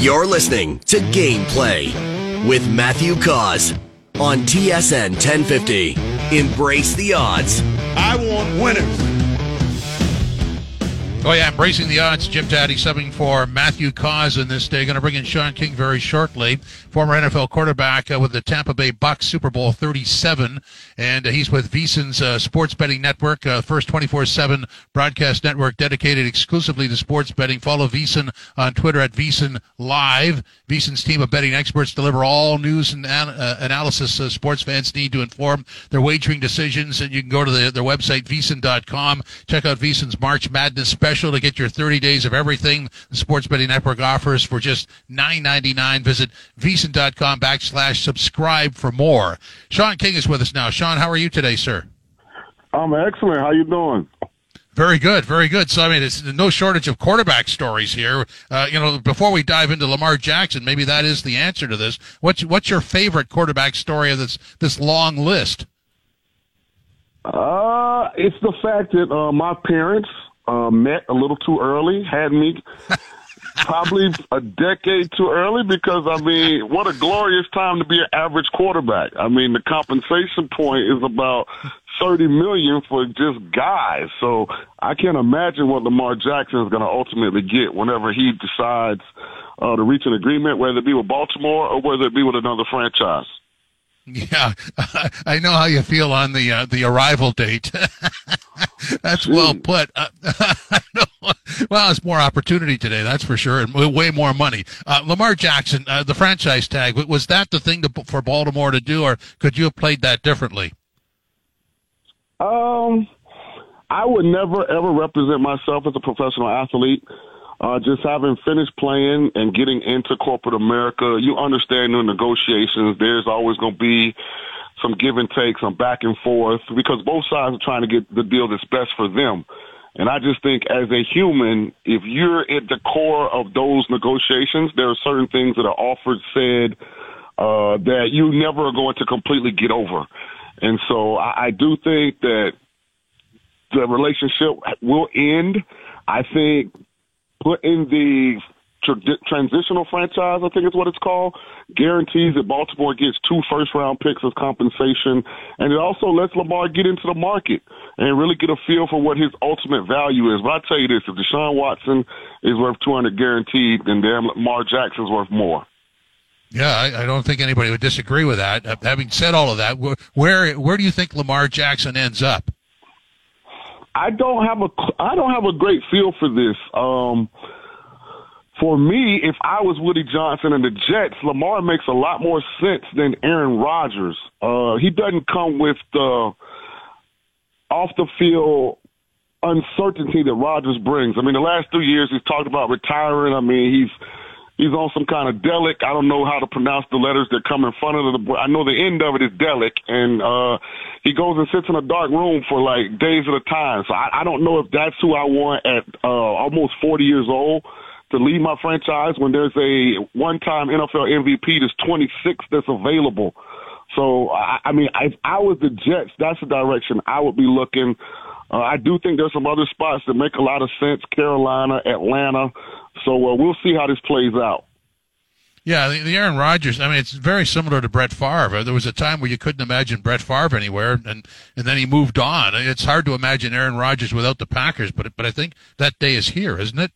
You're listening to Gameplay with Matthew Cauz on TSN 1050. Embrace the odds. I want winners. Oh yeah, embracing the odds. Jim Tatti subbing for Matthew Cauz in this day. Going to bring in Shaun King very shortly. Former NFL quarterback uh, with the Tampa Bay Bucks, Super Bowl 37, and uh, he's with VSiN's uh, Sports Betting Network, uh, first 24/7 broadcast network dedicated exclusively to sports betting. Follow VSiN on Twitter at VSiN Live. VSiN's team of betting experts deliver all news and an- uh, analysis uh, sports fans need to inform their wagering decisions. And you can go to the, their website VSiN.com. Check out VSiN's March Madness special special to get your 30 days of everything the Sports Betting Network offers for just $9.99. Visit VSiN.com backslash subscribe for more. Shaun King is with us now. Shaun, how are you today, sir? I'm excellent. How you doing? Very good, very good. So I mean, it's no shortage of quarterback stories here. Uh, you know, before we dive into Lamar Jackson, maybe that is the answer to this. What's what's your favorite quarterback story of this this long list? Uh, it's the fact that uh, my parents uh, met a little too early, had me probably a decade too early because I mean, what a glorious time to be an average quarterback. I mean, the compensation point is about 30 million for just guys. So I can't imagine what Lamar Jackson is going to ultimately get whenever he decides uh, to reach an agreement, whether it be with Baltimore or whether it be with another franchise. Yeah, I know how you feel on the uh, the arrival date. that's well put. Uh, well, it's more opportunity today, that's for sure, and way more money. Uh, Lamar Jackson, uh, the franchise tag, was that the thing to, for Baltimore to do, or could you have played that differently? Um, I would never ever represent myself as a professional athlete. Uh, just having finished playing and getting into corporate America, you understand the negotiations. There's always going to be some give and take, some back and forth, because both sides are trying to get the deal that's best for them. And I just think as a human, if you're at the core of those negotiations, there are certain things that are offered, said, uh, that you never are going to completely get over. And so I, I do think that the relationship will end. I think putting the tra- transitional franchise, I think is what it's called, guarantees that Baltimore gets two first round picks as compensation. And it also lets Lamar get into the market and really get a feel for what his ultimate value is. But I tell you this, if Deshaun Watson is worth 200 guaranteed, then damn Lamar Jackson's worth more. Yeah, I, I, don't think anybody would disagree with that. Uh, having said all of that, where, where where do you think Lamar Jackson ends up? I don't have a I don't have a great feel for this. Um, for me, if I was Woody Johnson and the Jets, Lamar makes a lot more sense than Aaron Rodgers. Uh, he doesn't come with the off the field uncertainty that Rodgers brings. I mean, the last three years he's talked about retiring. I mean, he's he's on some kind of delic. I don't know how to pronounce the letters that come in front of the. I know the end of it is delic, and uh, he goes and sits in a dark room for like days at a time. So I, I don't know if that's who I want at uh, almost 40 years old to lead my franchise when there's a one-time NFL MVP that's 26 that's available. So I, I mean, if I was the Jets, that's the direction I would be looking. Uh, I do think there's some other spots that make a lot of sense: Carolina, Atlanta. So uh, we'll see how this plays out. Yeah, the, the, Aaron Rodgers. I mean, it's very similar to Brett Favre. There was a time where you couldn't imagine Brett Favre anywhere, and and then he moved on. It's hard to imagine Aaron Rodgers without the Packers, but but I think that day is here, isn't it?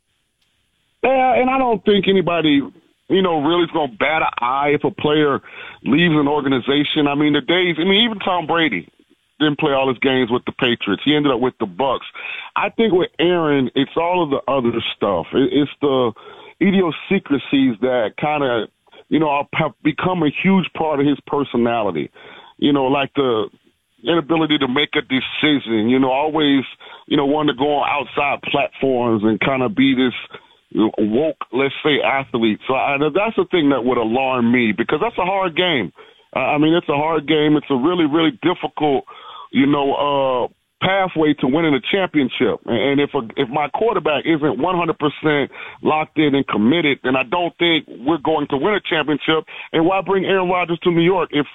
Yeah, and I don't think anybody, you know, really is going to bat an eye if a player leaves an organization. I mean, the days. I mean, even Tom Brady didn't play all his games with the Patriots. He ended up with the Bucks. I think with Aaron, it's all of the other stuff. It's the idiosyncrasies that kind of, you know, have become a huge part of his personality. You know, like the inability to make a decision. You know, always, you know, wanting to go on outside platforms and kind of be this woke, let's say, athlete. So I, that's the thing that would alarm me because that's a hard game. I mean, it's a hard game. It's a really, really difficult, you know, uh, pathway to winning a championship. And if a, if my quarterback isn't 100% locked in and committed, then I don't think we're going to win a championship. And why bring Aaron Rodgers to New York if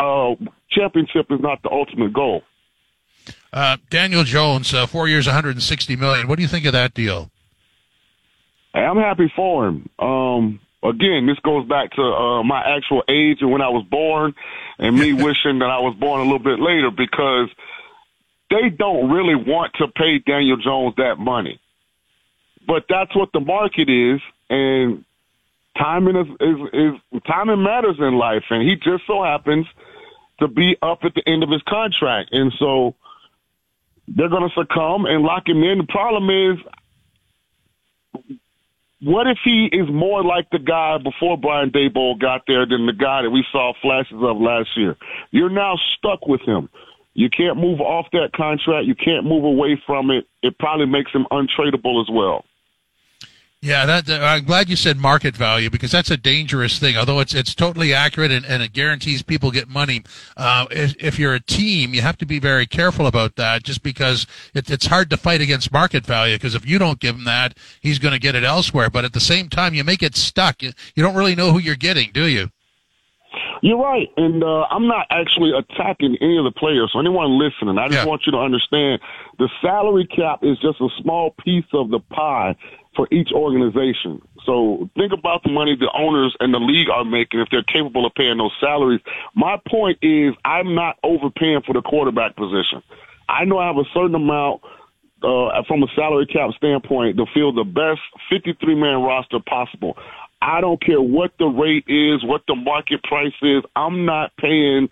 uh, championship is not the ultimate goal? Uh, Daniel Jones, uh, four years, 160 million. What do you think of that deal? I'm happy for him. Um, again, this goes back to uh, my actual age and when I was born, and me wishing that I was born a little bit later because they don't really want to pay Daniel Jones that money. But that's what the market is, and timing is, is, is timing matters in life, and he just so happens to be up at the end of his contract, and so they're going to succumb and lock him in. The problem is, what if he is more like the guy before Brian Daboll got there than the guy that we saw flashes of last year? You're now stuck with him. You can't move off that contract. You can't move away from it. It probably makes him untradeable as well. Yeah, that, I'm glad you said market value because that's a dangerous thing. Although it's it's totally accurate and, and it guarantees people get money. Uh, if, if, you're a team, you have to be very careful about that. Just because it, it's hard to fight against market value because if you don't give him that, he's going to get it elsewhere. But at the same time, you make it stuck. You, you don't really know who you're getting, do you? You're right, and uh, I'm not actually attacking any of the players. So anyone listening, I just yeah. want you to understand the salary cap is just a small piece of the pie for each organization. So think about the money the owners and the league are making if they're capable of paying those salaries. My point is I'm not overpaying for the quarterback position. I know I have a certain amount uh, from a salary cap standpoint to fill the best 53 man roster possible. I don't care what the rate is, what the market price is. I'm not paying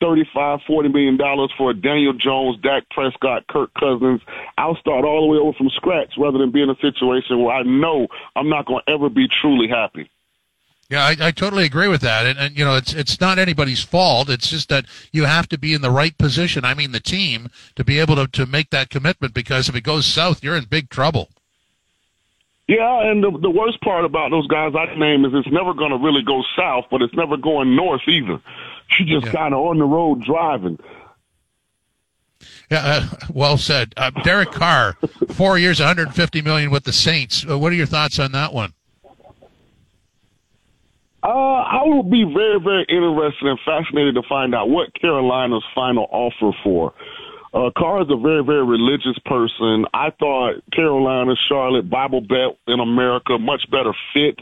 35, 40 million dollars for Daniel Jones, Dak Prescott, Kirk Cousins. I'll start all the way over from scratch rather than be in a situation where I know I'm not going to ever be truly happy. Yeah, I, I totally agree with that, and, and you know, it's it's not anybody's fault. It's just that you have to be in the right position. I mean, the team to be able to to make that commitment because if it goes south, you're in big trouble. Yeah, and the, the worst part about those guys I name is it's never going to really go south, but it's never going north either. She just yeah. kind of on the road driving. Yeah, uh, well said. Uh, Derek Carr, four years, 150 million with the Saints. Uh, what are your thoughts on that one? Uh, I will be very, very interested and fascinated to find out what Carolina's final offer for. Uh, Carr is a very, very religious person. I thought Carolina, Charlotte, Bible Belt in America, much better fit.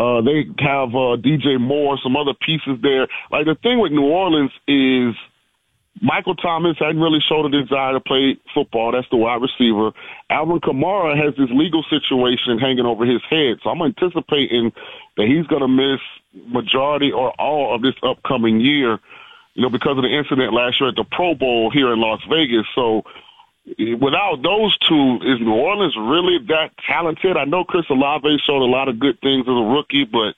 Uh, they have uh, DJ Moore, some other pieces there. Like the thing with New Orleans is Michael Thomas hadn't really showed a desire to play football. That's the wide receiver. Alvin Kamara has this legal situation hanging over his head. So I'm anticipating that he's going to miss majority or all of this upcoming year you know, because of the incident last year at the Pro Bowl here in Las Vegas. So without those two, is New Orleans really that talented? I know Chris Olave showed a lot of good things as a rookie, but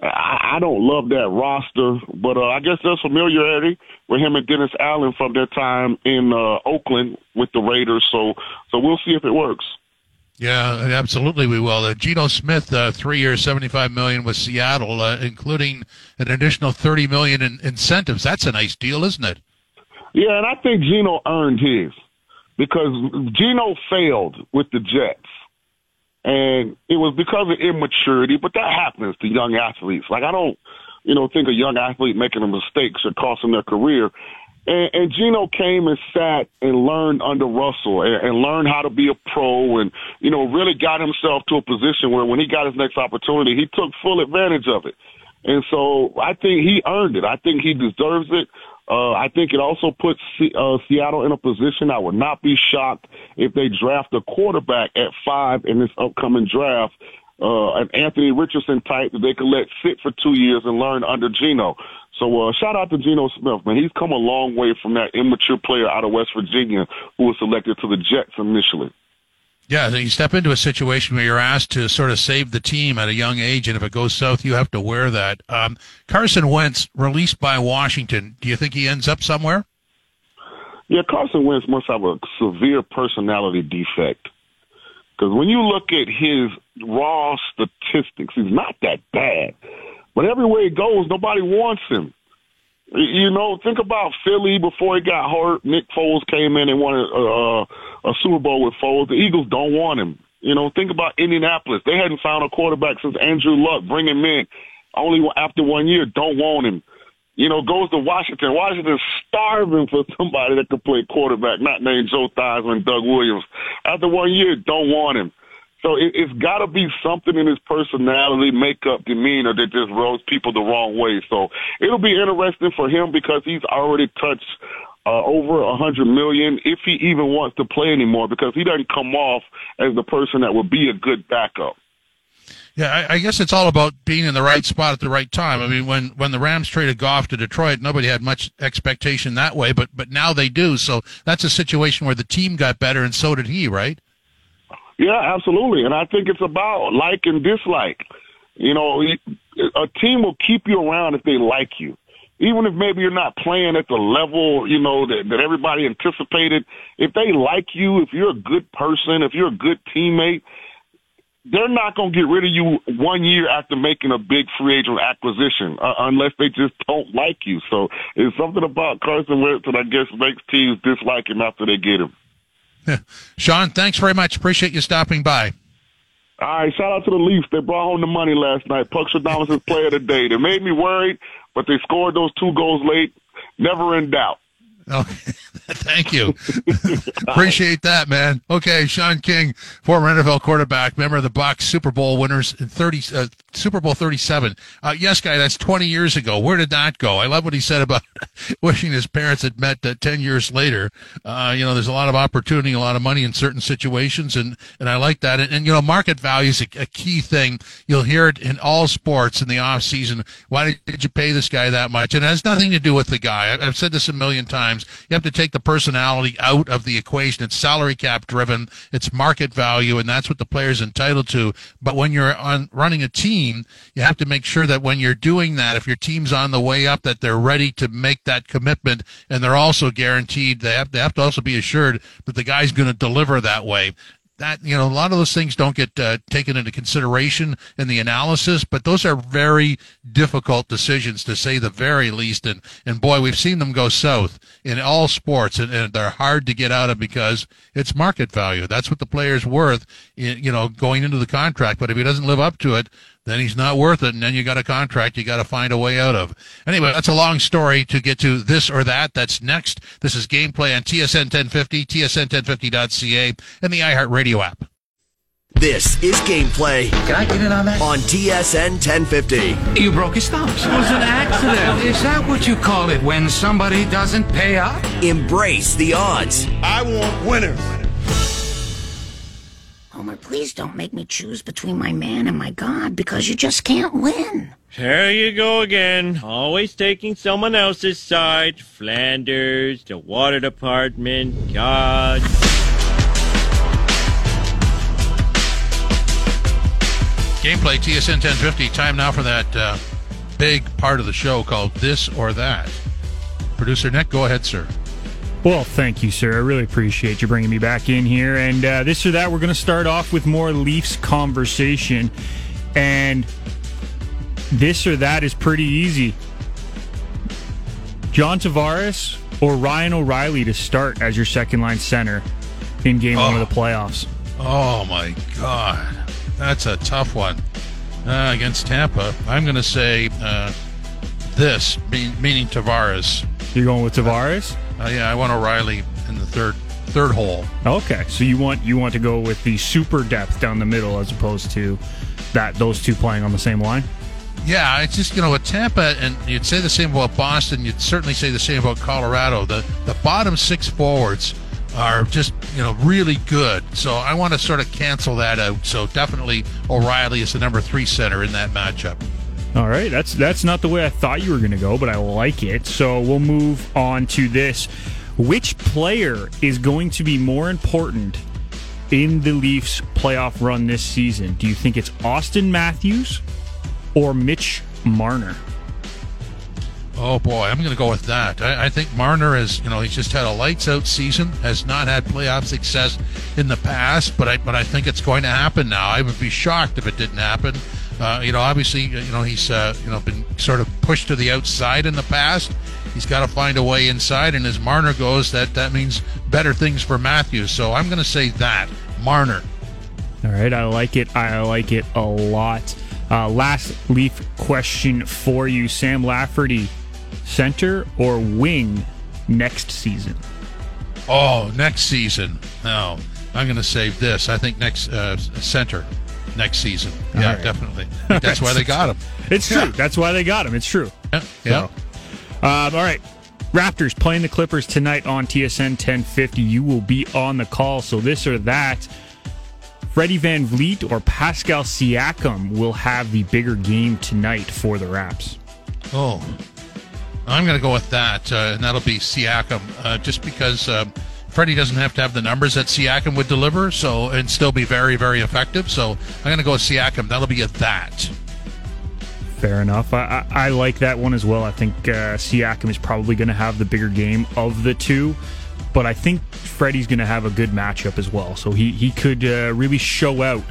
I, I don't love that roster. But uh, I guess there's familiarity with him and Dennis Allen from their time in uh, Oakland with the Raiders. So, so we'll see if it works. Yeah, absolutely, we will. Uh, Geno Smith, uh, three years, seventy-five million with Seattle, uh, including an additional thirty million in incentives. That's a nice deal, isn't it? Yeah, and I think Geno earned his because Geno failed with the Jets, and it was because of immaturity. But that happens to young athletes. Like I don't, you know, think a young athlete making a mistake should cost them their career. And, and Geno came and sat and learned under Russell and, and learned how to be a pro and, you know, really got himself to a position where when he got his next opportunity, he took full advantage of it. And so I think he earned it. I think he deserves it. Uh, I think it also puts uh, Seattle in a position. I would not be shocked if they draft a quarterback at five in this upcoming draft uh, an Anthony Richardson type that they could let sit for two years and learn under Geno. So uh, shout out to Geno Smith, man. He's come a long way from that immature player out of West Virginia who was selected to the Jets initially. Yeah, you step into a situation where you're asked to sort of save the team at a young age, and if it goes south, you have to wear that. Um, Carson Wentz released by Washington. Do you think he ends up somewhere? Yeah, Carson Wentz must have a severe personality defect. Because when you look at his raw statistics, he's not that bad. But everywhere he goes, nobody wants him. You know, think about Philly before he got hurt. Nick Foles came in and won a, a, a Super Bowl with Foles. The Eagles don't want him. You know, think about Indianapolis. They hadn't found a quarterback since Andrew Luck. Bring him in. Only after one year, don't want him. You know, goes to Washington. Washington's starving for somebody that could play quarterback, not named Joe Theismann, Doug Williams. After one year, don't want him. So it, it's got to be something in his personality, makeup, demeanor that just rubs people the wrong way. So it'll be interesting for him because he's already touched uh, over a hundred million if he even wants to play anymore because he doesn't come off as the person that would be a good backup. Yeah, I, I, guess it's all about being in the right spot at the right time. I mean, when when the Rams traded Goff to Detroit, nobody had much expectation that way, but but now they do. So that's a situation where the team got better, and so did he, right? Yeah, absolutely. And I think it's about like and dislike. You know, a team will keep you around if they like you. Even if maybe you're not playing at the level, you know, that, that everybody anticipated, if they like you, if you're a good person, if you're a good teammate, they're not going to get rid of you one year after making a big free agent acquisition uh, unless they just don't like you. So it's something about Carson Wentz that I guess makes teams dislike him after they get him. Shaun, thanks very much. Appreciate you stopping by. All right, shout out to the Leafs. They brought home the money last night. Puck Stradamus is player of the day. They made me worried, but they scored those two goals late. Never in doubt. Oh, thank you. Appreciate that, man. Okay, Shaun King, former NFL quarterback, member of the Bucs, Super Bowl winners in 30 uh, Super Bowl 37. Uh, yes, guy, that's 20 years ago. Where did that go? I love what he said about wishing his parents had met uh, 10 years later. Uh, you know, there's a lot of opportunity, a lot of money in certain situations, and, and I like that. And, and you know, market value is a, a, key thing. You'll hear it in all sports in the off season. Why did, did you pay this guy that much? And it has nothing to do with the guy. I've said this a million times. You have to take the personality out of the equation. It's salary cap driven. It's market value, and that's what the player's entitled to. But when you're on running a team, team, you have to make sure that when you're doing that, if your team's on the way up, that they're ready to make that commitment, and they're also guaranteed they have they have to also be assured that the guy's going to deliver that way that you know a lot of those things don't get uh, taken into consideration in the analysis but those are very difficult decisions to say the very least. And and boy we've seen them go south in all sports and, and they're hard to get out of because it's market value. That's what the player's worth you know going into the contract. But if he doesn't live up to it then he's not worth it. And then you got a contract you got to find a way out of. Anyway, that's a long story to get to this or that. That's next. This is gameplay on TSN 1050, TSN1050.ca, and the iHeartRadio app. This is gameplay. Can I get in on that? On TSN 1050. You broke his thumbs. It was an accident. Is that what you call it when somebody doesn't pay up? Embrace the odds. I want winners. Homer, please don't make me choose between my man and my God because you just can't win. There you go again. Always taking someone else's side. Flanders, the water department, God. Gameplay TSN 1050. Time now for that uh, big part of the show called This or That. Producer Nick, go ahead, sir. Well, thank you, sir. I really appreciate you bringing me back in here. And uh, this or that, we're going to start off with more Leafs conversation. And this or that is pretty easy. John Tavares or Ryan O'Reilly to start as your second line center in game oh. one of the playoffs. Oh, my God. That's a tough one. Uh, against Tampa, I'm going to say uh, this, meaning Tavares. You're going with Tavares? Uh, yeah, I want O'Reilly in the third third hole. Okay, so you want you want to go with the super depth down the middle as opposed to that those two playing on the same line. Yeah, it's just you know with Tampa, and you'd say the same about Boston. You'd certainly say the same about Colorado. The the bottom six forwards are just you know really good. So I want to sort of cancel that out. So definitely O'Reilly is the number three center in that matchup. All right, that's that's not the way I thought you were going to go, but I like it. So we'll move on to this. Which player is going to be more important in the Leafs playoff run this season? Do you think it's Auston Matthews or Mitch Marner? Oh boy, I'm going to go with that. I, I, think Marner has, you know, he's just had a lights out season, has not had playoff success in the past, but I, but I think it's going to happen now. I would be shocked if it didn't happen. Uh, you know, obviously, you know he's uh, you know been sort of pushed to the outside in the past. He's got to find a way inside, and as Marner goes, that that means better things for Matthews. So I'm going to say that Marner. All right, I like it. I like it a lot. Uh, last Leaf question for you, Sam Lafferty, center or wing next season? Oh, next season. No. I'm going to save this. I think next uh, center next season. Yeah, right. definitely. That's why they got him. It's true. That's why they got him. It's true. Yeah. yeah. So, um, all right. Raptors playing the Clippers tonight on TSN 1050. You will be on the call. So this or that. Freddie VanVleet or Pascal Siakam will have the bigger game tonight for the Raps. Oh, I'm going to go with that, uh, and that'll be Siakam, uh, just because um, Freddie doesn't have to have the numbers that Siakam would deliver, so and still be very, very effective. So I'm going to go with Siakam. That'll be a that. Fair enough. I, I, I like that one as well. I think uh, Siakam is probably going to have the bigger game of the two, but I think Freddie's going to have a good matchup as well. So he, he could uh, really show out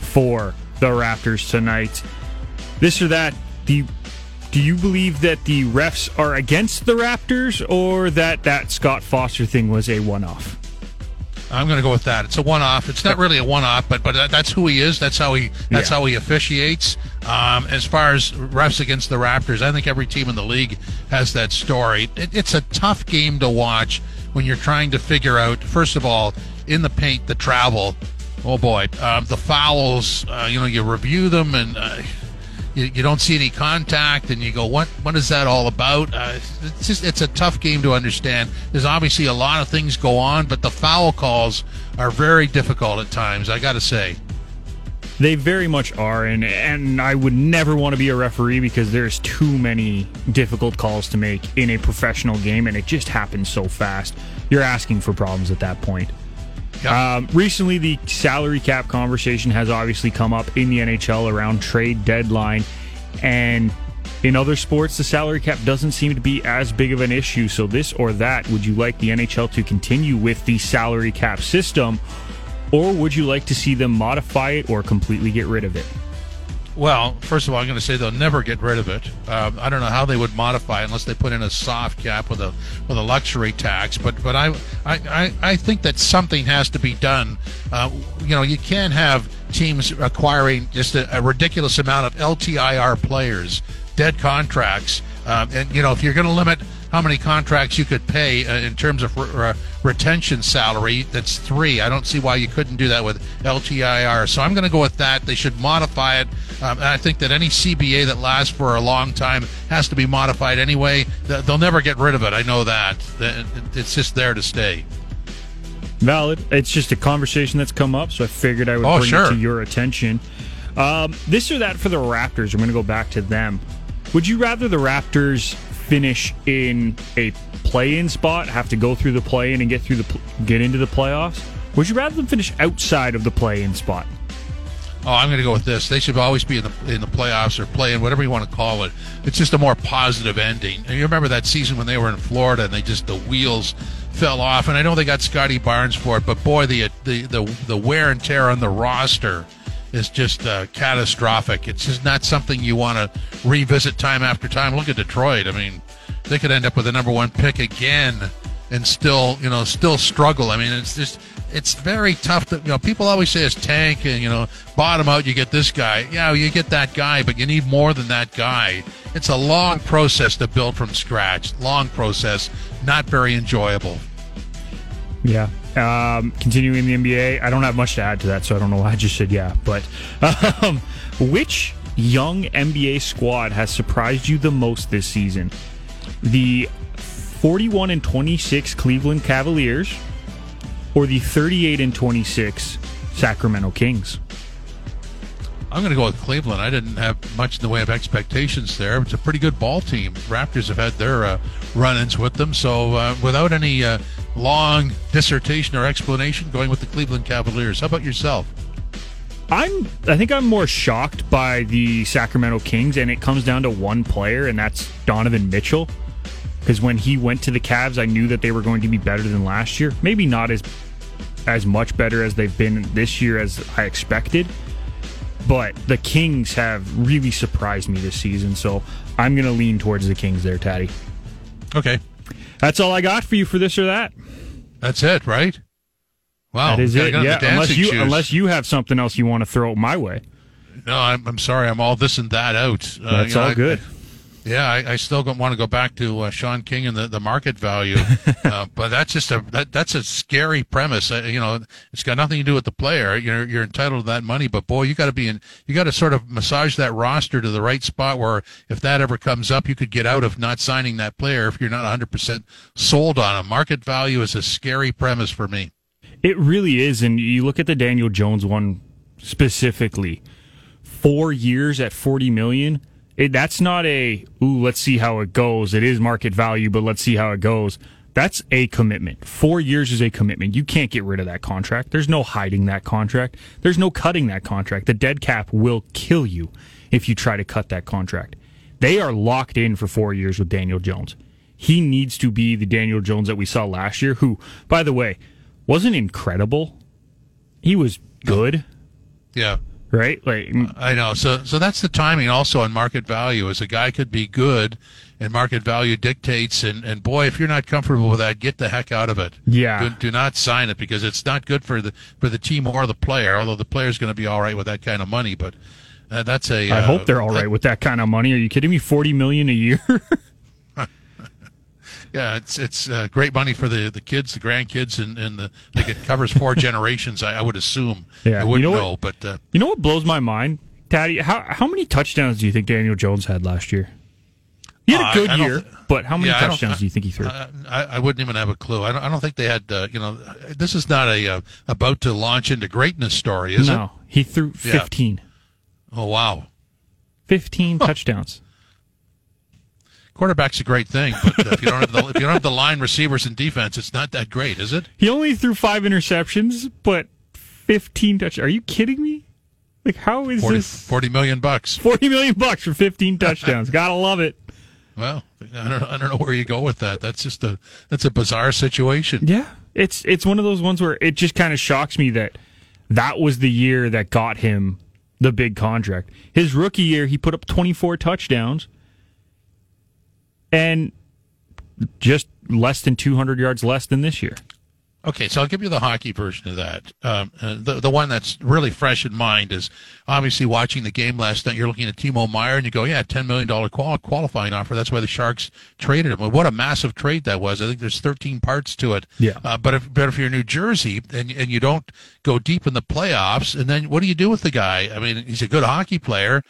for the Raptors tonight. This or that, the do you believe that the refs are against the Raptors or that that Scott Foster thing was a one off? I'm going to go with that. It's a one-off. It's not really a one-off, but but that's who he is. That's how he that's Yeah. how he officiates. Um, as far as refs against the Raptors, I think every team in the league has that story. It, it's a tough game to watch when you're trying to figure out. First of all, in the paint, the travel. Oh boy, um, the fouls. Uh, you know, you review them and. Uh, you, you don't see any contact and you go what what is that all about uh, it's just it's a tough game to understand there's obviously a lot of things go on but the foul calls are very difficult at times i gotta say They very much are, and and I would never want to be a referee because there's too many difficult calls to make in a professional game, and it just happens so fast. You're asking for problems at that point. Um, recently, the salary cap conversation has obviously come up in the NHL around trade deadline, and in other sports, the salary cap doesn't seem to be as big of an issue. So, this or that, would you like the NHL to continue with the salary cap system, or would you like to see them modify it or completely get rid of it? Well, first of all, I'm going to say they'll never get rid of it. Um, I don't know how they would modify unless they put in a soft cap with a with a luxury tax. But but I I, I, I think that something has to be done. Uh, you know, you can't have teams acquiring just a, a ridiculous amount of LTIR players, dead contracts, um, and you know if you're going to limit how many contracts you could pay uh, in terms of re- re- retention salary. That's three. I don't see why you couldn't do that with LTIR. So I'm going to go with that. They should modify it. Um, and I think that any CBA that lasts for a long time has to be modified anyway. Th- They'll never get rid of it. I know that. It's just there to stay. Valid. It's just a conversation that's come up, so I figured I would Oh, bring sure. it to your attention. Um, this or that for the Raptors. I'm going to go back to them. Would you rather the Raptors finish in a play-in spot, have to go through the play-in and get through the get into the playoffs? Would you rather them finish outside of the play-in spot? Oh, I'm going to go with this. They should always be in the in the playoffs or playing whatever you want to call it. It's just a more positive ending. And you remember that season when they were in Florida and they just the wheels fell off. And I know they got Scotty Barnes for it, but boy, the the the, the wear and tear on the roster is just uh, catastrophic. It's just not something you want to revisit time after time. Look at Detroit. I mean, they could end up with the number one pick again and still, you know, still struggle. I mean, it's just it's very tough to you know. People always say it's tank and you know, bottom out you get this guy. Yeah, you get that guy, but you need more than that guy. It's a long process to build from scratch. Long process, not very enjoyable. Yeah. Um, continuing the NBA, I don't have much to add to that, so I don't know why I just said yeah. But um, which young NBA squad has surprised you the most this season? The 41 and 26 Cleveland Cavaliers or the 38 and 26 Sacramento Kings? I'm going to go with Cleveland. I didn't have much in the way of expectations there. It's a pretty good ball team. Raptors have had their uh, run-ins with them, so uh, without any uh, long dissertation or explanation, going with the Cleveland Cavaliers. How about yourself? I'm I think I'm more shocked by the Sacramento Kings and it comes down to one player and that's Donovan Mitchell. Because when he went to the Cavs, I knew that they were going to be better than last year. Maybe not as as much better as they've been this year as I expected. But the Kings have really surprised me this season, so I'm going to lean towards the Kings there, Tatti. Okay, That's all I got for you for this or that. that's it, right? Wow, that is it. get on the Yeah, unless you shoes. unless you have something else you want to throw my way. no, I'm, I'm sorry, I'm all this and that out. Uh, That's you know, all I- good. Yeah, I, I still want to go back to uh, Shaun King and the, the market value, uh, but that's just a that, that's a scary premise. Uh, you know, it's got nothing to do with the player. You're you're entitled to that money, but boy, you got to be in. You got to sort of massage that roster to the right spot where if that ever comes up, you could get out of not signing that player if you're not 100 percent sold on him. Market value is a scary premise for me. It really is, and you look at the Daniel Jones one specifically. Four years at 40 million it, that's not a, ooh, let's see how it goes. It is market value, but let's see how it goes. That's a commitment. Four years is a commitment. You can't get rid of that contract. There's no hiding that contract. There's no cutting that contract. The dead cap will kill you if you try to cut that contract. They are locked in for four years with Daniel Jones. He needs to be the Daniel Jones that we saw last year, who, by the way, wasn't incredible. He was good. Yeah right? Like I know. So so that's the timing also on market value. Is a guy could be good, and market value dictates. And and boy, if you're not comfortable with that, get the heck out of it. Yeah. Do, do not sign it because it's not good for the for the team or the player. Although the player's going to be all right with that kind of money, but. Uh, that's a. I uh, hope they're all right with that kind of money. Are you kidding me? Forty million a year. yeah, it's it's uh, great money for the, the kids, the grandkids, and, and the like it covers four generations. I, I, would assume. Yeah, I wouldn't you know, know what, but uh, you know what blows my mind, Tatti? How how many touchdowns do you think Daniel Jones had last year? He had a good uh, year, but how many yeah, touchdowns do you think he threw? I, I, wouldn't even have a clue. I don't, I don't think they had. Uh, you know, this is not a uh, about to launch into greatness story, is no, it? No, he threw fifteen. Yeah. Oh wow, fifteen huh. touchdowns quarterback's a great thing, but uh, if you don't have the if you don't have the line receivers and defense, it's not that great, is it? He only threw five interceptions, but fifteen touchdowns. Are you kidding me? Like how is 40, this 40 million bucks? Forty million bucks for fifteen touchdowns. Gotta love it. Well, I don't, I don't know where you go with that. That's just a that's a bizarre situation. Yeah, it's it's one of those ones where it just kind of shocks me that that was the year that got him the big contract. His rookie year, he put up twenty four touchdowns and just less than 200 yards less than this year. Okay, so I'll give you the hockey version of that. Um, uh, the the one that's really fresh in mind is obviously watching the game last night. You're looking at Timo Meier and you go, yeah, ten million dollar qual- qualifying offer. That's why the Sharks traded him. What a massive trade that was. I think there's 13 parts to it. Yeah. Uh, but if but if you're New Jersey and and you don't go deep in the playoffs, and then what do you do with the guy? I mean, he's a good hockey player,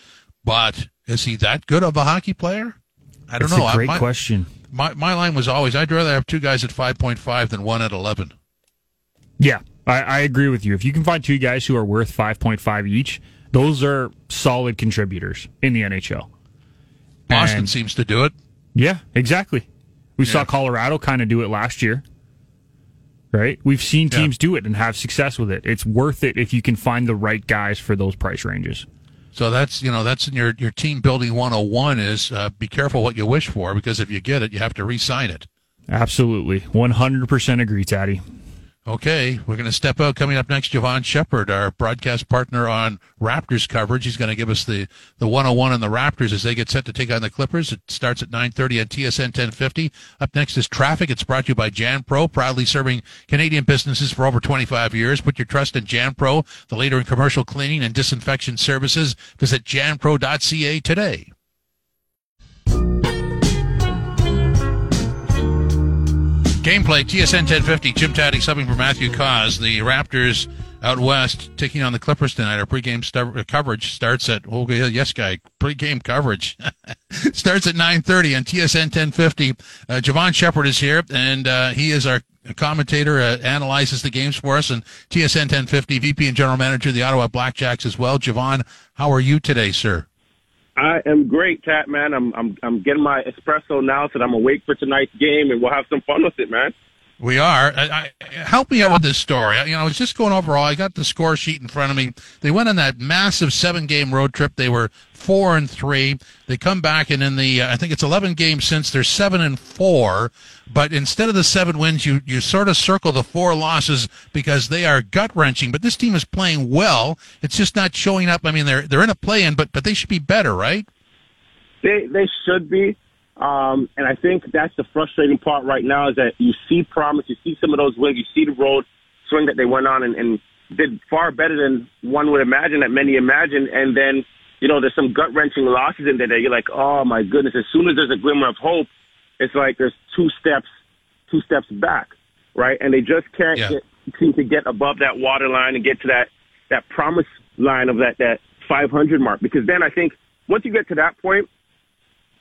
but is he that good of a hockey player? I don't That's know. a great my, question. My my line was always I'd rather have two guys at five point five than one at eleven. Yeah, I, I agree with you. If you can find two guys who are worth five point five each, those are solid contributors in the NHL. Boston And- seems to do it. Yeah, exactly. We saw Colorado kind of do it last year. Right? We've seen Yeah. teams do it and have success with it. It's worth it if you can find the right guys for those price ranges. So that's you know that's in your your team building 101 is uh, be careful what you wish for because if you get it you have to re-sign it. Absolutely. 100% agree, Tatti. Okay, we're going to step out. Coming up next, Jevohn Shepherd, our broadcast partner on Raptors coverage. He's going to give us the, the 101 on the Raptors as they get set to take on the Clippers. It starts at 9.30 on TSN 1050. Up next is Traffic. It's brought to you by Jan Pro, proudly serving Canadian businesses for over 25 years. Put your trust in Jan Pro, the leader in commercial cleaning and disinfection services. Visit janpro.ca today. Gameplay TSN 1050. Jim Tatti subbing for Matthew Cauz. The Raptors out west taking on the Clippers tonight. Our pregame star- coverage starts at oh yes, guy. Pregame coverage starts at 9:30 on TSN 1050. Uh, Jevohn Shepherd is here, and uh, he is our commentator. Uh, analyzes the games for us, and TSN 1050 VP and General Manager of the Ottawa Blackjacks as well. Jevohn, how are you today, sir? I am great, Cat man. I'm I'm I'm getting my espresso now, so that I'm awake for tonight's game, and we'll have some fun with it, man. We are. I, I, help me out with this story. You know, I was just going over all. I got the score sheet in front of me. They went on that massive seven-game road trip. They were four and three. They come back, and in the uh, I think it's eleven games since they're seven and four. But instead of the seven wins, you you sort of circle the four losses because they are gut wrenching. But this team is playing well. It's just not showing up. I mean, they're they're in a play-in, but but they should be better, right? They they should be. Um, and I think that's the frustrating part right now is that you see promise, you see some of those wins, you see the road swing that they went on and, and did far better than one would imagine, that many imagine, and then you know, there's some gut wrenching losses in there that you're like, oh my goodness. As soon as there's a glimmer of hope, it's like there's two steps, two steps back, right? And they just can't Yeah. get, seem to get above that water line and get to that that promise line of that that 500 mark. Because then I think once you get to that point,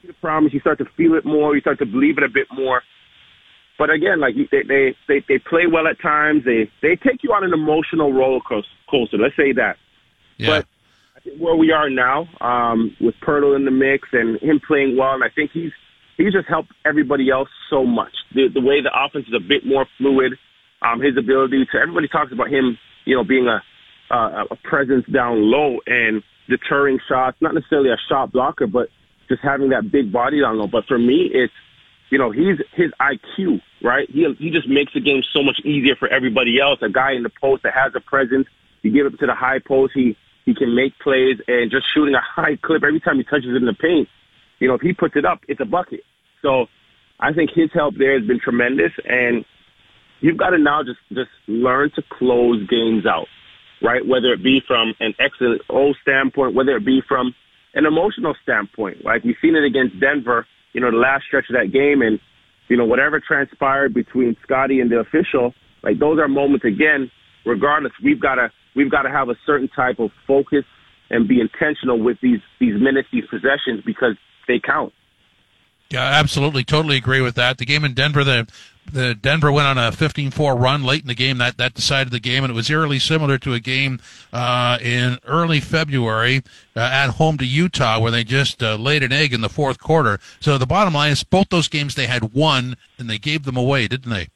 see the promise, you start to feel it more, you start to believe it a bit more. But again, like they they they, they play well at times. They they take you on an emotional roller coaster. Let's say that. Yeah. But I think where we are now, um, with Poeltl in the mix and him playing well, and I think he's he's just helped everybody else so much. The the way the offense is a bit more fluid, um, his ability to everybody talks about him, you know, being a a, a presence down low and deterring shots, not necessarily a shot blocker, but just having that big body down low. But for me, it's you know, he's his IQ, right? He he just makes the game so much easier for everybody else. A guy in the post that has a presence. You give it to the high post, he he can make plays and just shooting a high clip every time he touches it in the paint. You know, if he puts it up, it's a bucket. So I think his help there has been tremendous, and you've got to now just just learn to close games out, right? Whether it be from an X and O standpoint, whether it be from an emotional standpoint. Like we've seen it against Denver, you know, the last stretch of that game, and you know whatever transpired between Scotty and the official, like those are moments again. Regardless, we've got to we've got to have a certain type of focus and be intentional with these these minutes, these possessions, because they count. Yeah, absolutely, totally agree with that. The game in Denver, the the Denver went on a 15-4 run late in the game that that decided the game, and it was eerily similar to a game uh, in early February uh, at home to Utah where they just uh, laid an egg in the fourth quarter. So the bottom line is, both those games they had won, and they gave them away, didn't they?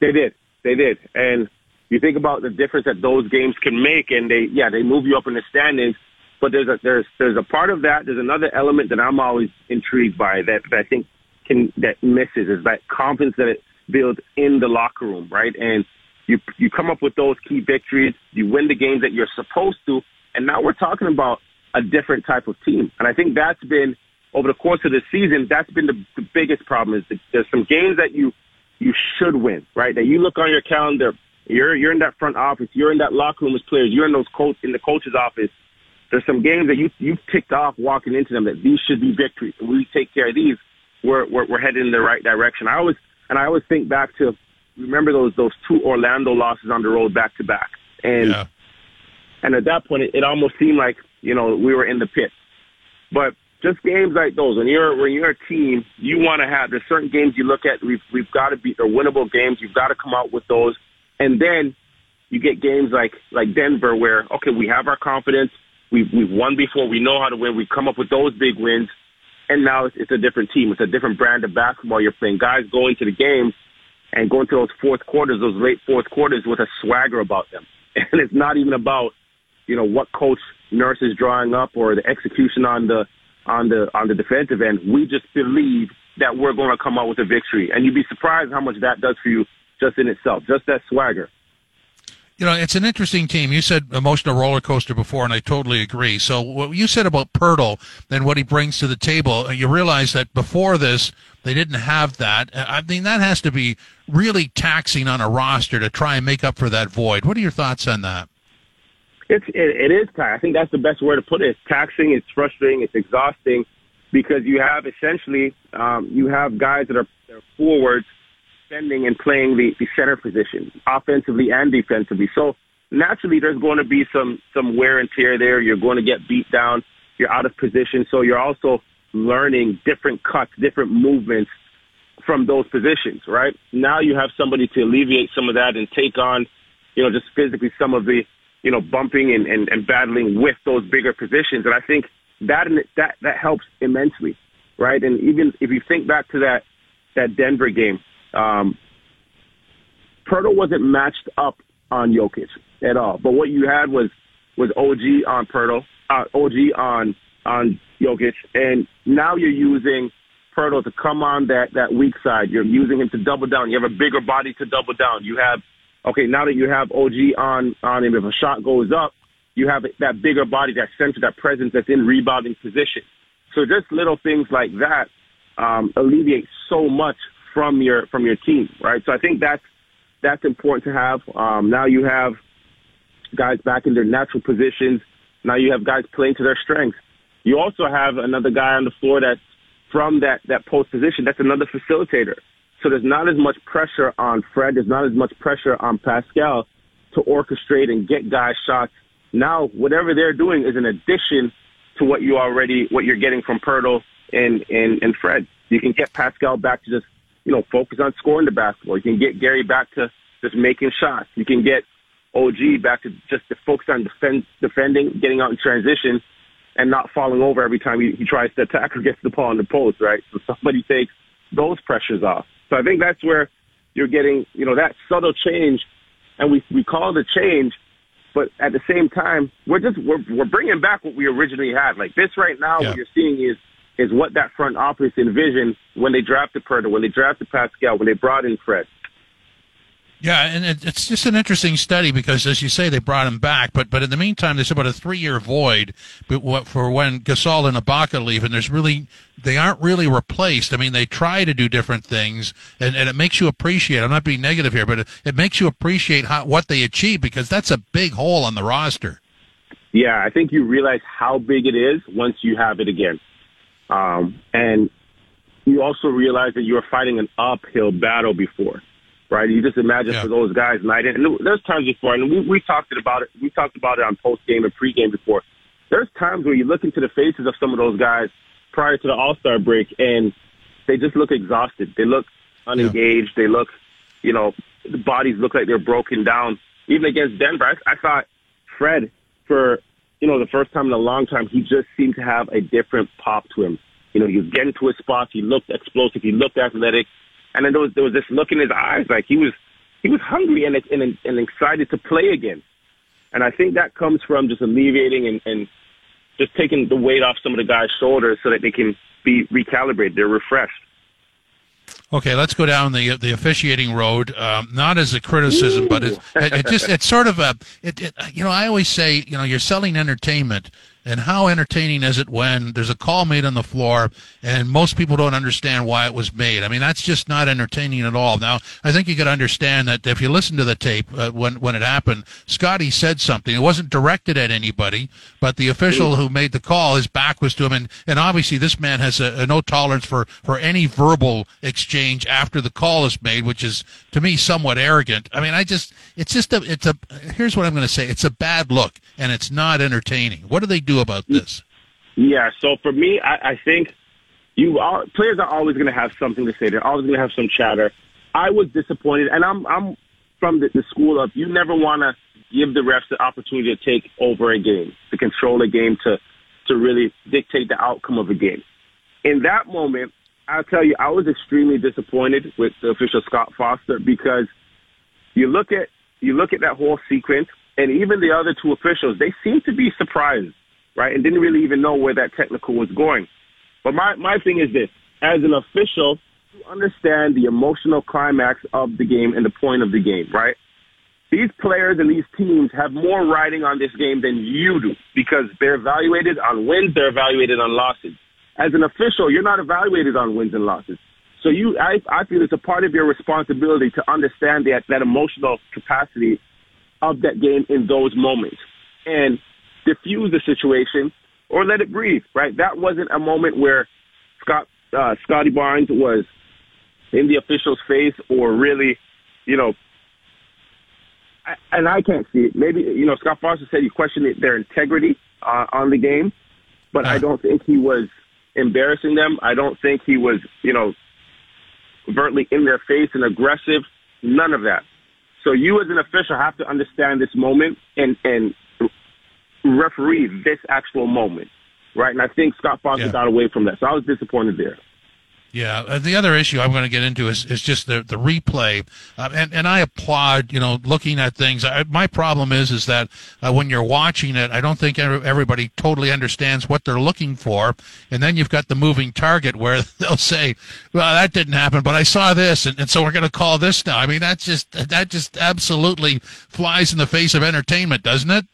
They did. They did. And you think about the difference that those games can make, and they, yeah, they move you up in the standings. But there's a there's there's a part of that. There's another element that I'm always intrigued by that, that I think can that misses is that confidence that it builds in the locker room, right? And you you come up with those key victories, you win the games that you're supposed to, and now we're talking about a different type of team. And I think that's been over the course of the season, that's been the, the biggest problem. Is that there's some games that you you should win, right? That you look on your calendar, you're you're in that front office, you're in that locker room as players, you're in those coach in the coach's office. There's some games that you you ticked off walking into them that these should be victories. We take care of these, we're we're, we're headed in the right direction. I always and I always think back to remember those those two Orlando losses on the road back to back, and Yeah. and at that point it, it almost seemed like you know we were in the pit. But just games like those, when you're when you're a team, you want to have. There's certain games you look at. We've we've got to beat. They're winnable games. You've got to come out with those, and then you get games like like Denver, where okay, we have our confidence. We've we've won before. We know how to win. We come up with those big wins, and now it's, it's a different team. It's a different brand of basketball you're playing. Guys go into the games and go into those fourth quarters, those late fourth quarters, with a swagger about them, and it's not even about you know what coach Nurse is drawing up or the execution on the on the on the defensive end. We just believe that we're going to come out with a victory, and you'd be surprised how much that does for you just in itself, just that swagger. You know, it's an interesting team. You said emotional roller coaster before, and I totally agree. So what you said about Poeltl and what he brings to the table, uh, you realize that before this, they didn't have that. Uh, I mean, that has to be really taxing on a roster to try and make up for that void. What are your thoughts on that? It's it, it is taxing. I think that's the best word to put it. It's taxing. It's frustrating. It's exhausting because you have essentially um, you have guys that are, that are forwards defending and playing the, the center position, offensively and defensively. So naturally, there's going to be some some wear and tear there. You're going to get beat down. You're out of position. So you're also learning different cuts, different movements from those positions, right? Now you have somebody to alleviate some of that and take on, you know, just physically some of the, you know, bumping and, and, and battling with those bigger positions. And I think that that that helps immensely, right? And even if you think back to that that Denver game, um, Poeltl wasn't matched up on Jokic at all. But what you had was was OG on Poeltl, uh, OG on on Jokic, and now you're using Poeltl to come on that that weak side. You're using him to double down. You have a bigger body to double down. You have okay now that you have OG on on him. If a shot goes up, you have that bigger body, that center, that presence that's in rebounding position. So just little things like that um, alleviate so much from your from your team, right? So I think that's that's important to have. Um, now you have guys back in their natural positions. Now you have guys playing to their strengths. You also have another guy on the floor that's from that, that post position. That's another facilitator. So there's not as much pressure on Fred. There's not as much pressure on Pascal to orchestrate and get guys shots. Now, whatever they're doing is an addition to what you already, what you're getting from Poeltl and, and, and Fred. You can get Pascal back to just, you know, focus on scoring the basketball. You can get Gary back to just making shots. You can get OG back to just to focus on defend, defending, getting out in transition, and not falling over every time he, he tries to attack or gets the ball in the post, right? So somebody takes those pressures off. So I think that's where you're getting, you know, that subtle change, and we we call it a change, but at the same time, we're just we're we're bringing back what we originally had. Like this right now, Yeah. what you're seeing is is what that front office envisioned when they drafted Poeltl, when they drafted Pascal, when they brought in Fred. Yeah, and it, it's just an interesting study because, as you say, they brought him back, but but in the meantime, there's about a three-year void but what- for when Gasol and Ibaka leave, and there's really they aren't really replaced. I mean, they try to do different things, and, and it makes you appreciate. I'm not being negative here, but it, it makes you appreciate how what they achieve because that's a big hole on the roster. Yeah, I think you realize how big it is once you have it again. Um, and you also realize that you're fighting an uphill battle before, right? You just imagine Yeah. for those guys night in, and there's times before, and we, we talked about it, we talked about it on post game and pre game before. There's times where you look into the faces of some of those guys prior to the All Star break, and they just look exhausted. They look unengaged. They look, you know, the bodies look like they're broken down. Even against Denver, I, I thought Fred, for you know the first time in a long time, he just seemed to have a different pop to him. You know, he was getting to his spots. He looked explosive. He looked athletic, and then there was there was this look in his eyes, like he was he was hungry and and, and excited to play again. And I think that comes from just alleviating and, and just taking the weight off some of the guys' shoulders so that they can be recalibrated. They're refreshed. Okay, let's go down the the officiating road. Um, not as a criticism, but it, it, just it's sort of a it, it. You know, I always say, you know, you're selling entertainment, and how entertaining is it when there's a call made on the floor and most people don't understand why it was made? I mean, that's just not entertaining at all. Now, I think you to understand that if you listen to the tape uh, when when it happened, Scotty said something. It wasn't directed at anybody, but the official who made the call, his back was to him, and, and obviously this man has a, a no tolerance for for any verbal exchange after the call is made, which is to me somewhat arrogant. I mean, I just it's just a it's a here's what I'm going to say. It's a bad look, and it's not entertaining. What do they do about this? Yeah. So for me, I, I think you are, players are always going to have something to say. They're always going to have some chatter. I was disappointed, and I'm I'm from the, the school of you never want to give the refs the opportunity to take over a game, to control a game, to to really dictate the outcome of a game. In that moment, I'll tell you, I was extremely disappointed with the official Scott Foster because you look at you look at that whole sequence, and even the other two officials, they seem to be surprised, right, and didn't really even know where that technical was going. But my my thing is this: as an official, you understand the emotional climax of the game and the point of the game, right? These players and these teams have more riding on this game than you do because they're evaluated on wins, they're evaluated on losses. As an official, you're not evaluated on wins and losses. So you, I, I feel it's a part of your responsibility to understand that, that emotional capacity of that game in those moments and diffuse the situation or let it breathe, right? That wasn't a moment where Scott, uh, Scotty Barnes was in the official's face or really, you know, I- and I can't see it. Maybe, you know, Scott Foster said he questioned it- their integrity uh, on the game, but I don't think he was embarrassing them. I don't think he was, you know, overtly in their face and aggressive. None of that. So you as an official have to understand this moment and, and referee this actual moment, right? And I think Scott Foster Yeah. got away from that. So I was disappointed there. Yeah, uh, the other issue I'm going to get into is, is just the the replay, uh, and and I applaud you know looking at things. I, my problem is is that uh, when you're watching it, I don't think every- everybody totally understands what they're looking for, and then you've got the moving target where they'll say, "Well, that didn't happen, but I saw this, and, and so we're going to call this now." I mean, that's just that just absolutely flies in the face of entertainment, doesn't it?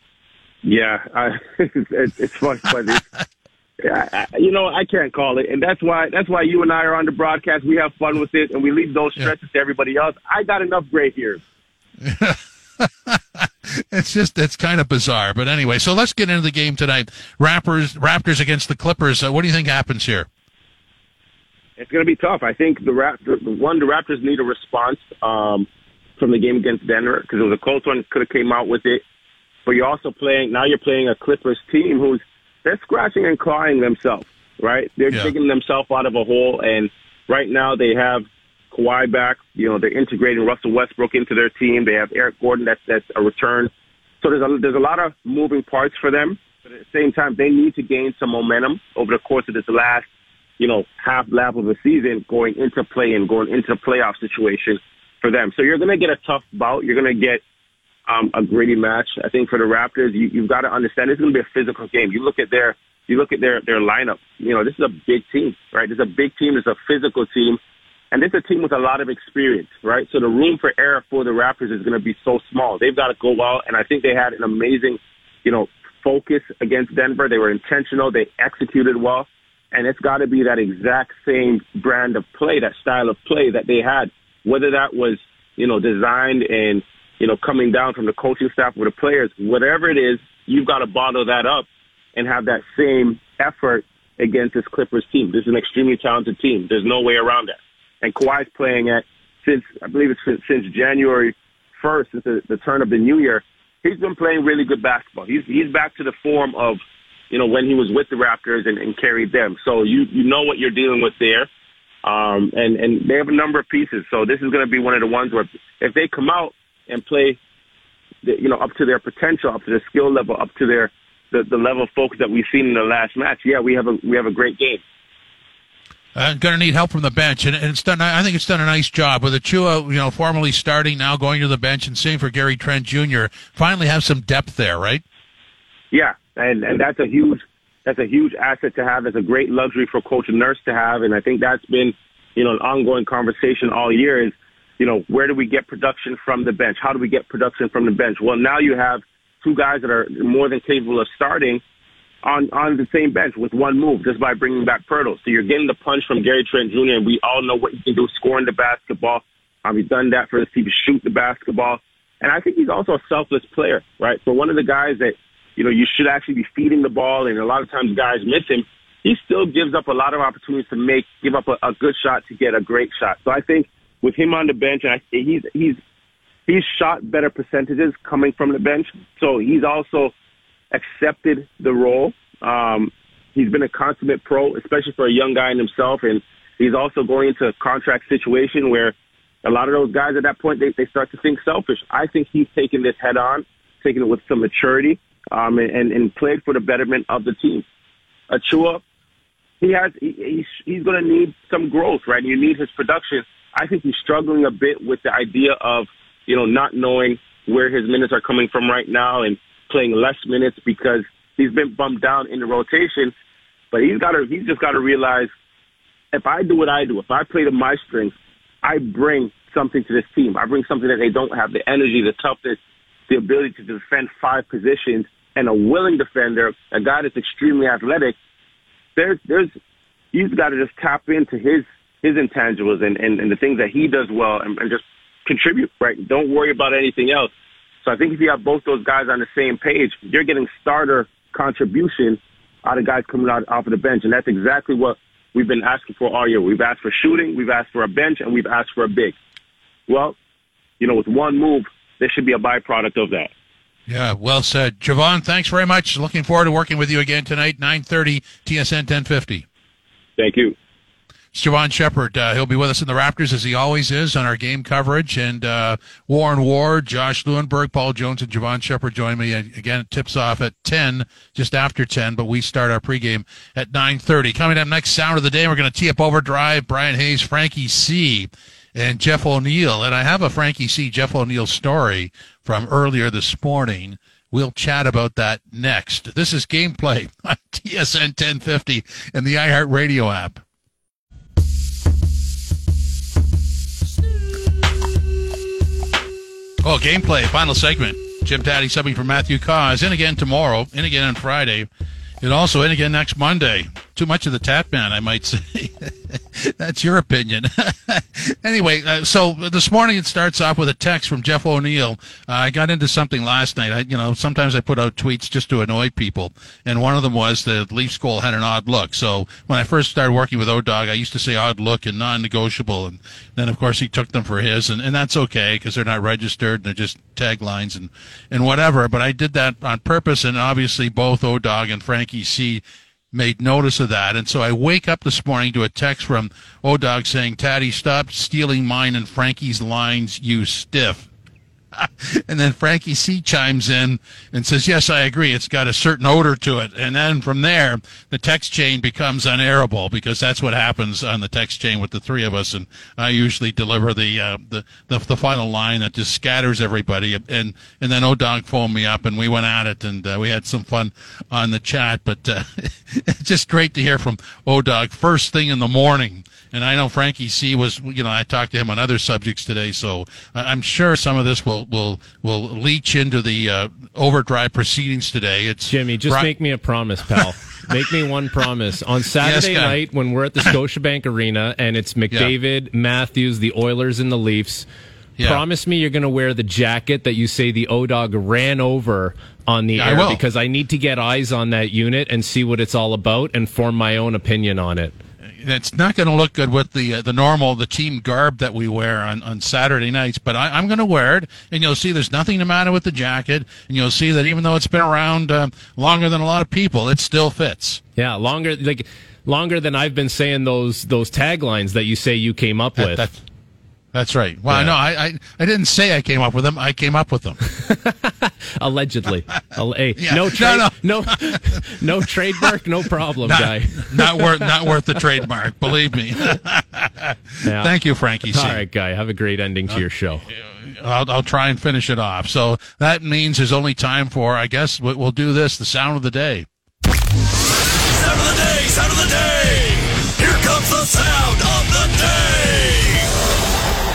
Yeah, I, it's, it's funny, I, you know, I can't call it, and that's why that's why you and I are on the broadcast. We have fun with it, and we leave those stretches to everybody else. I got enough gray hairs. it's just it's kind of bizarre. But anyway, so let's get into the game tonight. Raptors Raptors against the Clippers. Uh, what do you think happens here? It's going to be tough. I think the Raptors, one, the Raptors need a response um, from the game against Denver because it was a close one. Could have came out with it, but you're also playing now. You're playing a Clippers team who's they're scratching and clawing themselves. Right? They're Yeah. digging themselves out of a hole, and right now they have Kawhi back. You know, they're integrating Russell Westbrook into their team. They have Eric Gordon. That's that's a return. So there's a there's a lot of moving parts for them. But at the same time, they need to gain some momentum over the course of this last, you know, half lap of the season, going into play and going into playoff situation for them. So you're going to get a tough bout. You're going to get um, a gritty match. I think for the Raptors, you, you've got to understand it's going to be a physical game. You look at their you look at their their lineup. You know, this is a big team, right? This is a big team. It's a physical team. And this is a team with a lot of experience, right? So the room for error for the Raptors is going to be so small. They've got to go out, and I think they had an amazing, you know, focus against Denver. They were intentional. They executed well, and it's got to be that exact same brand of play, that style of play that they had. Whether that was, you know, designed and you know coming down from the coaching staff with the players, whatever it is, you've got to bottle that up and have that same effort against this Clippers team. This is an extremely talented team. There's no way around that and Kawhi's playing at since I believe it's since, since January 1st, since the, the turn of the new year. He's been playing really good basketball. He's he's back to the form of you know when he was with the Raptors and, and carried them. So you you know what you're dealing with there. Um, and and they have a number of pieces. So this is going to be one of the ones where if they come out and play, the, you know, up to their potential, up to their skill level, up to their the, the level of focus that we've seen in the last match, yeah, we have a we have a great game. Uh, going to need help from the bench, and, and it's done. I think it's done a nice job with Achiuwa, you know, formally starting now, going to the bench, and same for Gary Trent Jr. Finally, have some depth there, right? Yeah, and and that's a huge that's a huge asset to have. It's a great luxury for Coach and Nurse to have, and I think that's been you know an ongoing conversation all year. Is you know where do we get production from the bench? How do we get production from the bench? Well, now you have two guys that are more than capable of starting on on the same bench with one move just by bringing back Poeltl. So you're getting the punch from Gary Trent Jr. and we all know what he can do scoring the basketball. Um, he's done that for his team to shoot the basketball, and I think he's also a selfless player, right? For one of the guys that you know you should actually be feeding the ball, and a lot of times guys miss him. He still gives up a lot of opportunities to make give up a, a good shot to get a great shot. So I think with him on the bench, and I, he's he's he's shot better percentages coming from the bench. So he's also accepted the role. Um, he's been a consummate pro, especially for a young guy in himself, and he's also going into a contract situation where a lot of those guys at that point they, they start to think selfish. I think he's taken this head on, taking it with some maturity, um, and, and, and played for the betterment of the team. Achiuwa, he has he, he's he's going to need some growth, right? You need his production. I think he's struggling a bit with the idea of you know not knowing where his minutes are coming from right now and playing less minutes because he's been bumped down in the rotation. But he's got to he's just got to realize if I do what I do, if I play to my strengths, I bring something to this team. I bring something that they don't have: the energy, the toughness, the ability to defend five positions, and a willing defender, a guy that's extremely athletic. There's there's he's got to just tap into his his intangibles and, and, and the things that he does well and, and just contribute, right? Don't worry about anything else. So I think if you have both those guys on the same page, you're getting starter contribution out of guys coming out off of the bench. And that's exactly what we've been asking for all year. We've asked for shooting, we've asked for a bench, and we've asked for a big. Well, you know, with one move, there should be a byproduct of that. Yeah, well said, Jevohn. Thanks very much. Looking forward to working with you again tonight, nine thirty, TSN ten fifty. Thank you. Jevohn Shepherd. Uh, he'll be with us in the Raptors as he always is on our game coverage. And uh, Warren Ward, Josh Lewinberg, Paul Jones, and Jevohn Shepherd join me again. It tips off at ten, just after ten, but we start our pregame at nine thirty. Coming up next, sound of the day, we're going to tee up overdrive. Brian Hayes, Frankie C, and Jeff O'Neill. And I have a Frankie C. Jeff O'Neill story from earlier this morning. We'll chat about that next. This is gameplay on TSN 1050 and the iHeartRadio app. Oh, gameplay, final segment. Jim Tatti subbing for Matthew Cauz. In again tomorrow, in again on Friday, and also in again next Monday. Too much of the Tat Man, I might say. That's your opinion. anyway, uh, so this morning it starts off with a text from Jeff O'Neill. Uh, I got into something last night. I, you know, sometimes I put out tweets just to annoy people, and one of them was the Leafs goal had an odd look. So when I first started working with O-Dog, I used to say odd look and non-negotiable, and then of course he took them for his, and, and that's okay because they're not registered and they're just taglines and and whatever. But I did that on purpose, and obviously both O-Dog and Frankie C made notice of that. And so I wake up this morning to a text from O-Dog saying, Tatti, stop stealing mine and Frankie's lines, you stiff. and then Frankie C chimes in and says, "Yes, I agree. It's got a certain odor to it." And then from there, the text chain becomes unairable because that's what happens on the text chain with the three of us. And I usually deliver the uh, the, the, the final line that just scatters everybody. And and then O-Dog phoned me up and we went at it and uh, we had some fun on the chat. But uh, it's just great to hear from O-Dog first thing in the morning and I know Frankie C was, you know, I talked to him on other subjects today, so I'm sure some of this will will will leach into the uh, overdrive proceedings today. It's Jimmy. Just make me a promise, pal. make me one promise. On Saturday Yes, night, when we're at the Scotiabank Arena and it's McDavid, Matthews, the Oilers, and the Leafs. Yeah. Promise me you're going to wear the jacket that you say the O Dog ran over on the I air will. because I need to get eyes on that unit and see what it's all about and form my own opinion on it. It's not going to look good with the uh, the normal the team garb that we wear on, on Saturday nights, but I, I'm going to wear it, and you'll see there's nothing the matter with the jacket, and you'll see that even though it's been around uh, longer than a lot of people, it still fits. Yeah, longer like longer than I've been saying those those taglines that you say you came up That- with. that- that's right. Well, Yeah. no, I, I I didn't say I came up with them. I came up with them. Allegedly. Al- hey, Yeah. no, No, no. no, no, trademark, no problem, Not, guy. not worth not worth the trademark. Believe me. Yeah. Thank you, Frankie. C. All right, guy. Have a great ending to uh, your show. I'll, I'll try and finish it off. So that means there's only time for, I guess, we- we'll do this, the sound of the day. Sound of the day, sound of the day. Here comes the sound of the day.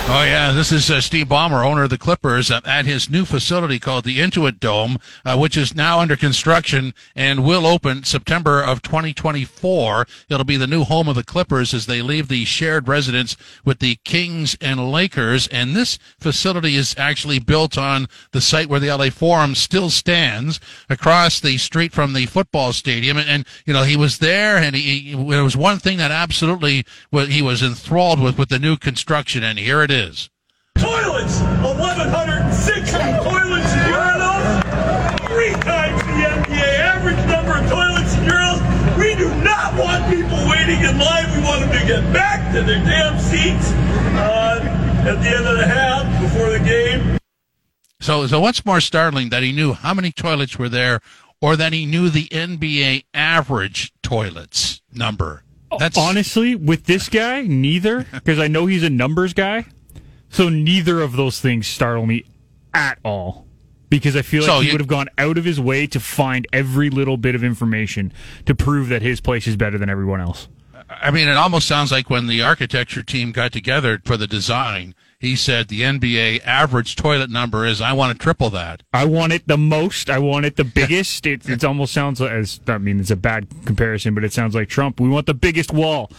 Oh yeah, this is uh, Steve Ballmer, owner of the Clippers, uh, at his new facility called the Intuit Dome, uh, which is now under construction and will open September of 2024. It'll be the new home of the Clippers as they leave the shared residence with the Kings and Lakers. And this facility is actually built on the site where the LA Forum still stands, across the street from the football stadium. And, and you know, he was there, and he, he there was one thing that absolutely he was enthralled with with the new construction, and here it is. Toilets! 1,106 toilets and urinals! Three times the NBA average number of toilets and urinals! We do not want people waiting in line. We want them to get back to their damn seats uh, at the end of the half before the game. So, so what's more startling that he knew how many toilets were there, or that he knew the NBA average toilets number? That's Honestly, with this guy, neither, because I know he's a numbers guy. So neither of those things startle me at all. Because I feel like So he you- would have gone out of his way to find every little bit of information to prove that his place is better than everyone else. I mean, it almost sounds like when the architecture team got together for the design, he said the NBA average toilet number is I want to triple that. I want it the most. I want it the biggest. It, it almost sounds like, as I mean, it's a bad comparison, but it sounds like Trump. We want the biggest wall.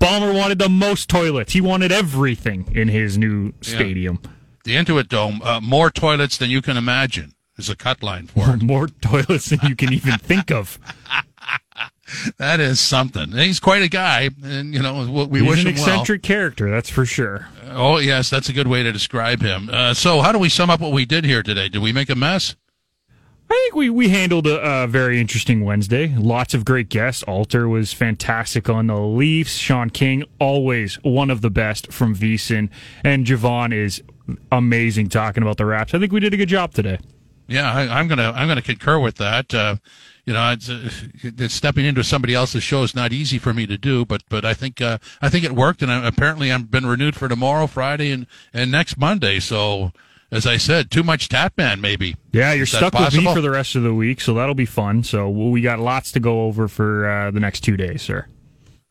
Ballmer wanted the most toilets. He wanted everything in his new stadium. The Intuit Dome, uh, more toilets than you can imagine, is a cut line for it. More toilets than you can even think of. that is something. He's quite a guy, and you know we we He's wish an him well. eccentric character, that's for sure. Oh yes, that's a good way to describe him. Uh, so, how do we sum up what we did here today? Did we make a mess? I think we, we handled a, a very interesting Wednesday. Lots of great guests. Alter was fantastic on the Leafs. Shaun King, always one of the best from VSiN. And Jevohn is amazing talking about the Raps. I think we did a good job today. Yeah, I, I'm gonna I'm gonna concur with that. Uh, you know, it's, uh, it's stepping into somebody else's show is not easy for me to do, but but I think uh, I think it worked, and I, apparently I've been renewed for tomorrow, Friday, and and next Monday. So, as I said, too much Tatman maybe. Yeah, you're stuck with me for the rest of the week, so that'll be fun. So we got lots to go over for uh, the next two days, sir.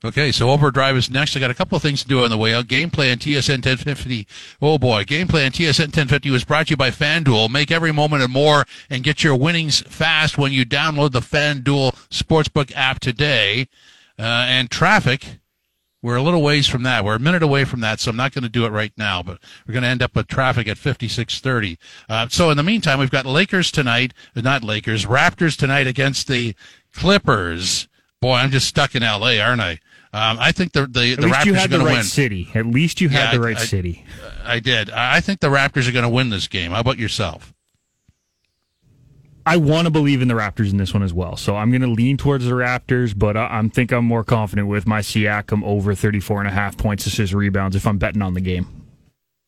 Okay, so Overdrive is next. I got a couple of things to do on the way out. Gameplay on TSN 1050. Oh boy, Gameplay on TSN 1050 was brought to you by FanDuel. Make every moment and more and get your winnings fast when you download the FanDuel Sportsbook app today. Uh, and traffic, we're a little ways from that. We're a minute away from that, so I'm not going to do it right now, but we're going to end up with traffic at 5630. Uh, so in the meantime, we've got Lakers tonight, uh, not Lakers, Raptors tonight against the Clippers. Boy, I'm just stuck in LA, aren't I? Um, I think the the, the Raptors are going to right win. city. At least you had Yeah, the right I- city. I did. I I think the Raptors are going to win this game. How about yourself? I want to believe in the Raptors in this one as well. So I'm going to lean towards the Raptors, but I I'm think I'm more confident with my Siakam over 34 and a half points, assists, rebounds if I'm betting on the game.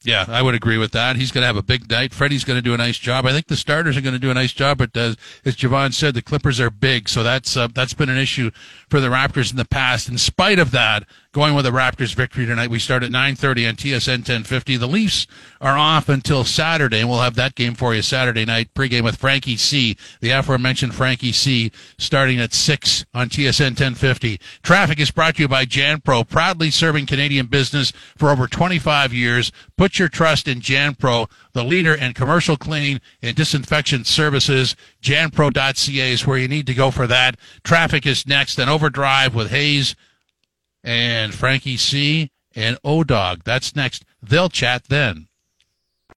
Yeah, I would agree with that. He's going to have a big night. Freddie's going to do a nice job. I think the starters are going to do a nice job, but uh, as Jevohn said, the Clippers are big, so that's uh, that's been an issue for the Raptors in the past. In spite of that, going with the Raptors victory tonight, we start at 9:30 on TSN 1050. The Leafs are off until Saturday, and we'll have that game for you Saturday night pregame with Frankie C, the aforementioned Frankie C, starting at six on TSN 1050. Traffic is brought to you by JanPro, proudly serving Canadian business for over 25 years. Put your trust in JanPro, the leader in commercial cleaning and disinfection services. JanPro.ca is where you need to go for that. Traffic is next, then Overdrive with Hayes and Frankie C and O Dog. That's next. They'll chat then.